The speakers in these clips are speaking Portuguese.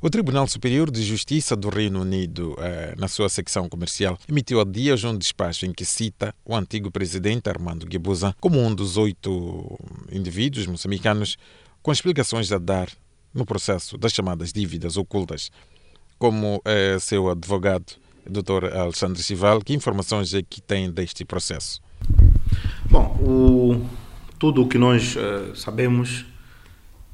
O Tribunal Superior de Justiça do Reino Unido, eh, na sua secção comercial, emitiu há dias um despacho em que cita o antigo presidente Armando Guebuza como um dos oito indivíduos moçambicanos com explicações a dar no processo das chamadas dívidas ocultas. Como eh, seu advogado, Dr. Alexandre Chival, que informações é que tem deste processo? Bom, o, tudo o que nós uh, sabemos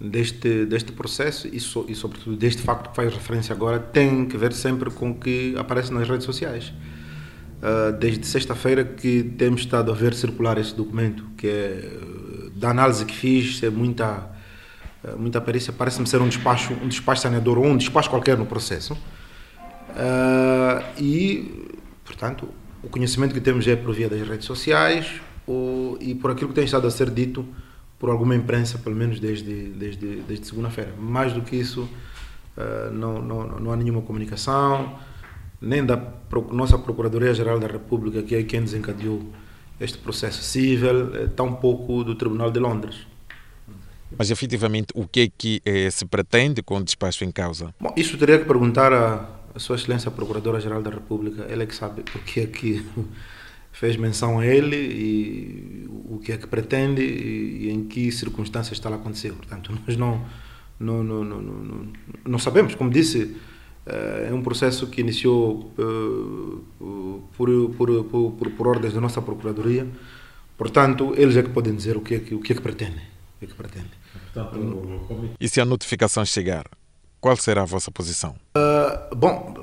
deste, deste processo e, so, e, sobretudo, deste facto que faz referência agora, tem que ver sempre com o que aparece nas redes sociais. Uh, desde sexta-feira que temos estado a ver circular esse documento, que é, da análise que fiz, é muita, uh, muita perícia, parece-me ser um despacho, um despacho saneador ou um despacho qualquer no processo. Uh, e, portanto, o conhecimento que temos é por via das redes sociais ou, e por aquilo que tem estado a ser dito por alguma imprensa, pelo menos desde, desde, desde segunda-feira. Mais do que isso, uh, não, não, não há nenhuma comunicação, nem da nossa Procuradoria-Geral da República, que é quem desencadeou este processo civil, eh, tampouco do Tribunal de Londres. Mas efetivamente, o que é que eh, se pretende com o despacho em causa? Bom, isso teria que perguntar a, a Sua Excelência Procuradora-Geral da República, ela é que sabe porque é que fez menção a ele e que é que pretende e, em que circunstâncias está a acontecer. Portanto, nós não, não, não, não, não, não sabemos. Como disse, eh, é um processo que iniciou eh, por, por, por, por, por ordens da nossa Procuradoria. Portanto, eles é que podem dizer o que é que, o que, é que pretendem. O que é que pretendem. E se a notificação chegar, qual será a vossa posição? Uh, bom,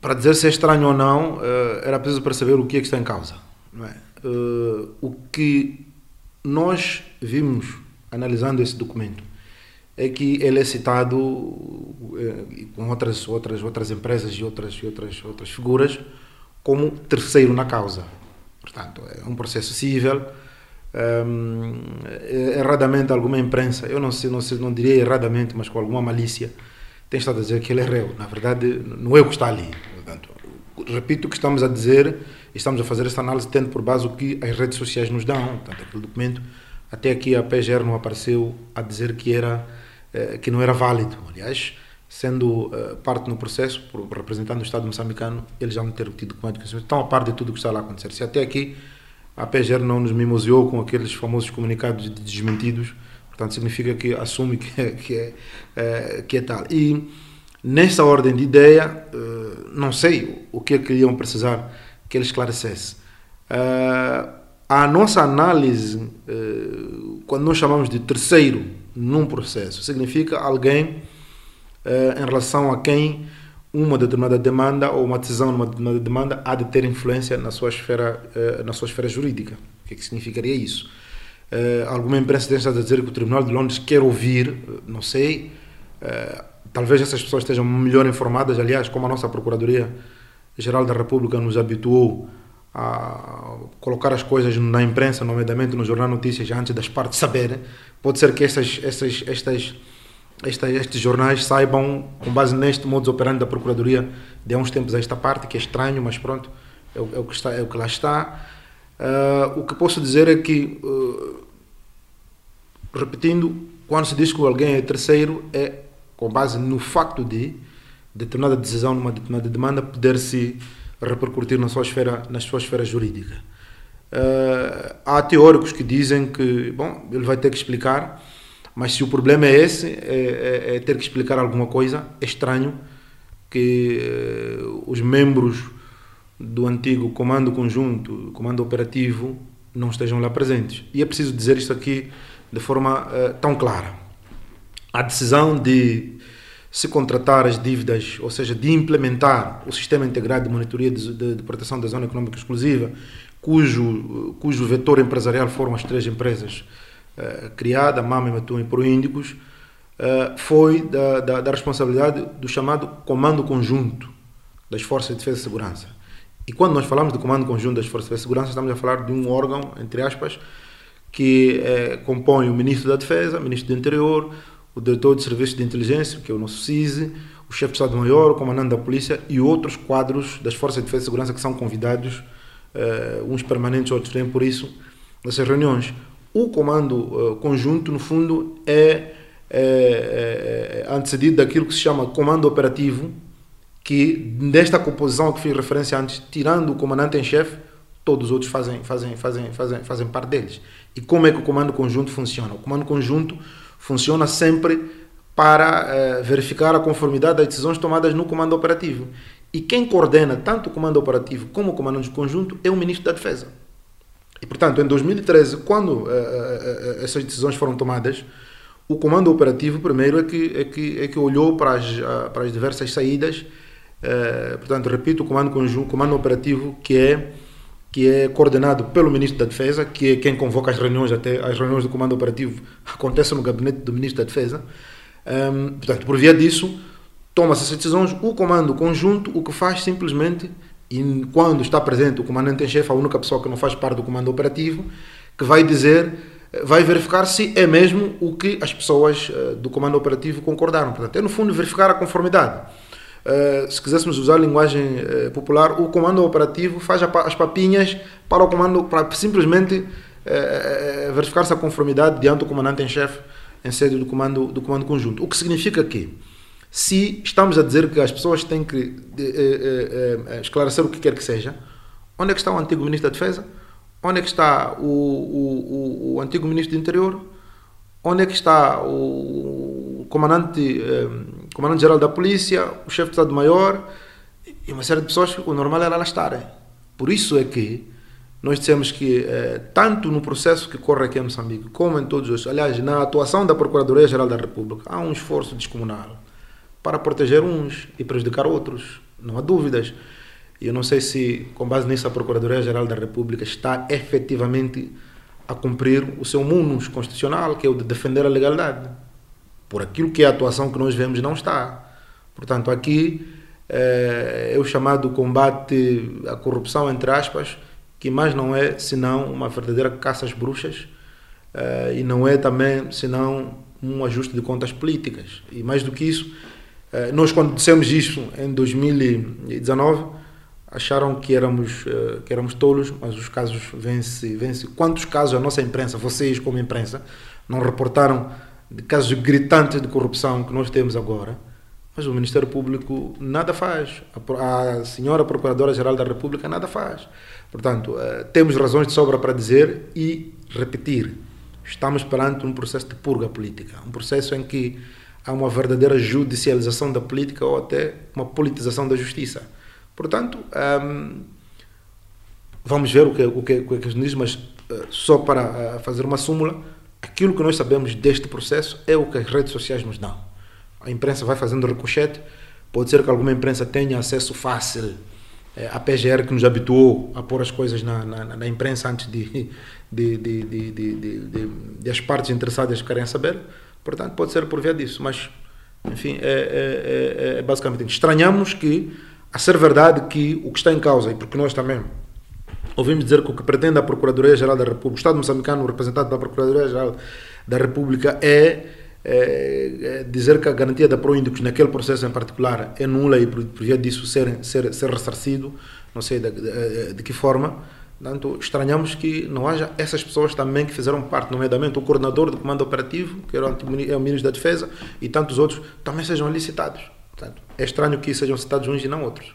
para dizer se é estranho ou não, eh, era preciso perceber o que é que está em causa. É? Eh, o que nós vimos analisando esse documento é que ele é citado eh, com outras outras outras empresas e outras outras outras figuras como terceiro na causa. Portanto, é um processo civil. Um, erradamente alguma imprensa, eu não sei, não sei, não diria erradamente, mas com alguma malícia, tem estado a dizer que ele é réu. Na verdade, não é o que está ali. Portanto, repito o que estamos a dizer estamos a fazer esta análise tendo por base o que as redes sociais nos dão. Portanto, aquele documento, até aqui a PGR não apareceu a dizer que, era, eh, que não era válido. Aliás, sendo uh, parte no processo, representando o Estado moçambicano, eles já não ter tido documento que estão a par de tudo o que está lá a acontecer. Se até aqui a PGR não nos mimoseou com aqueles famosos comunicados de desmentidos, Portanto, significa que assume que é, que é, é que é tal. E nessa ordem de ideia, eh, não sei o que é que iam precisar que ele esclarecesse. Eh, a nossa análise, eh, quando nós chamamos de terceiro num processo, significa alguém em relação a quem uma determinada demanda ou uma decisão numa determinada demanda há de ter influência na sua esfera, na sua esfera jurídica. O que, é que significaria isso? Uh, alguma imprensa tem estado a dizer que o Tribunal de Londres quer ouvir, eh, não sei. Talvez essas pessoas estejam melhor informadas. Aliás, como a nossa Procuradoria-Geral da República nos habituou a colocar as coisas na imprensa, nomeadamente no Jornal Notícias, antes das partes saberem, pode ser que estas, estas, estas, estas, estes jornais saibam, com base neste modus operandi da Procuradoria, de há uns tempos a esta parte, que é estranho, mas pronto, é o, é o que, está, é o que lá está. Uh, o que posso dizer é que, uh, repetindo, quando se diz que alguém é terceiro, é com base no facto de determinada decisão numa determinada demanda poder se repercutir na sua esfera, na sua esfera jurídica. Uh, há teóricos que dizem que, bom, ele vai ter que explicar, mas se o problema é esse, é, é, é ter que explicar alguma coisa, é estranho que os membros do antigo comando conjunto, comando operativo, não estejam lá presentes. E é preciso dizer isto aqui de forma uh, tão clara. A decisão de se contratar as dívidas, ou seja, de implementar o sistema integrado de monitoria de, de, de proteção da zona econômica exclusiva, cujo, cujo vetor empresarial foram as três empresas uh, criadas, Mama, Matum e Proíndicos, uh, foi da, da, da responsabilidade do chamado Comando Conjunto das Forças de Defesa e Segurança. E quando nós falamos do Comando Conjunto das Forças de Segurança, estamos a falar de um órgão, entre aspas, que é, compõe o Ministro da Defesa, o Ministro do Interior, o Diretor de Serviços de Inteligência, que é o nosso CISE, o Chefe de Estado-Maior, o Comandante da Polícia e outros quadros das Forças de Defesa e Segurança que são convidados, é, uns permanentes, outros nem por isso, nessas reuniões. O Comando é, Conjunto, no fundo, é, é, é, antecedido daquilo que se chama comando operativo, que desta composição que fiz referência antes, tirando o comandante em chefe, todos os outros fazem, fazem, fazem, fazem, fazem parte deles. E como é que o comando conjunto funciona? O comando conjunto funciona sempre para eh, verificar a conformidade das decisões tomadas no comando operativo. E quem coordena tanto o comando operativo como o comando de conjunto é o ministro da Defesa. E, portanto, em 2013, quando eh, eh, essas decisões foram tomadas, o comando operativo, primeiro, é que, é que, é que olhou para as, para as diversas saídas. portanto, repito, o comando, conjunto, comando operativo, que é que é coordenado pelo Ministro da Defesa, que é quem convoca as reuniões, até as reuniões do Comando Operativo acontecem no gabinete do Ministro da Defesa. Um, portanto, por via disso, toma-se essas decisões. O Comando Conjunto o que faz simplesmente, e quando está presente o Comandante em Chefe, a única pessoa que não faz parte do Comando Operativo, que vai dizer, vai verificar se é mesmo o que as pessoas uh, do Comando Operativo concordaram. Portanto, é no fundo verificar a conformidade. Uh, se quiséssemos usar a linguagem uh, popular, o comando operativo faz as papinhas para o comando, para simplesmente uh, verificar se a conformidade diante do comandante em chefe em sede do comando, do comando conjunto. O que significa que, se estamos a dizer que as pessoas têm que esclarecer o que quer que seja, onde é que está o antigo ministro da Defesa? Onde é que está o, o, o, o antigo ministro do Interior? Onde é que está o comandante comandante-geral da polícia, o chefe de Estado-Maior e uma série de pessoas que o normal era lá estarem. Por isso é que nós dissemos que, eh, tanto no processo que corre aqui em Moçambique, como em todos os. Aliás, na atuação da Procuradoria-Geral da República, há um esforço descomunal para proteger uns e prejudicar outros. Não há dúvidas. E eu não sei se, com base nisso, a Procuradoria-Geral da República está efetivamente a cumprir o seu munus constitucional, que é o de defender a legalidade por aquilo que é a atuação que nós vemos, não está. Portanto, aqui é, é o chamado combate à corrupção, entre aspas, que mais não é senão uma verdadeira caça às bruxas é, e não é também senão um ajuste de contas políticas. E mais do que isso, é, nós quando dissemos isso em 2019, acharam que éramos, que éramos tolos, mas os casos vêm-se. Vêm Quantos casos a nossa imprensa, vocês como imprensa, não reportaram de casos gritantes de corrupção que nós temos agora, mas o Ministério Público nada faz. A, senhora Procuradora-Geral da República nada faz. Portanto, eh, temos razões de sobra para dizer e repetir. Estamos perante um processo de purga política, um processo em que há uma verdadeira judicialização da política ou até uma politização da justiça. Portanto, ehm, vamos ver o que, o que, o que diz, mas eh, só para eh, fazer uma súmula, Aquilo que nós sabemos deste processo é o que as redes sociais nos dão. A imprensa vai fazendo ricochete, pode ser que alguma imprensa tenha acesso fácil é, à PGR que nos habituou a pôr as coisas na, na, na imprensa antes de, de, de, de, as partes interessadas querem saber. Portanto, pode ser por via disso. Mas, enfim, é, é, é basicamente estranhamos que, a ser verdade que o que está em causa, e porque nós também ouvimos dizer que o que pretende a Procuradoria-Geral da República, o Estado moçambicano, o representante da Procuradoria-Geral da República, é, é, é, dizer que a garantia da Proíndicos naquele processo em particular é nula e por, por via disso ser, ser, ser ressarcido, não sei de, de, de que forma. Portanto, estranhamos que não haja essas pessoas também que fizeram parte, nomeadamente o coordenador do comando operativo, que era é o ministro da Defesa, e tantos outros, também sejam licitados. Portanto, é estranho que sejam citados uns e não outros.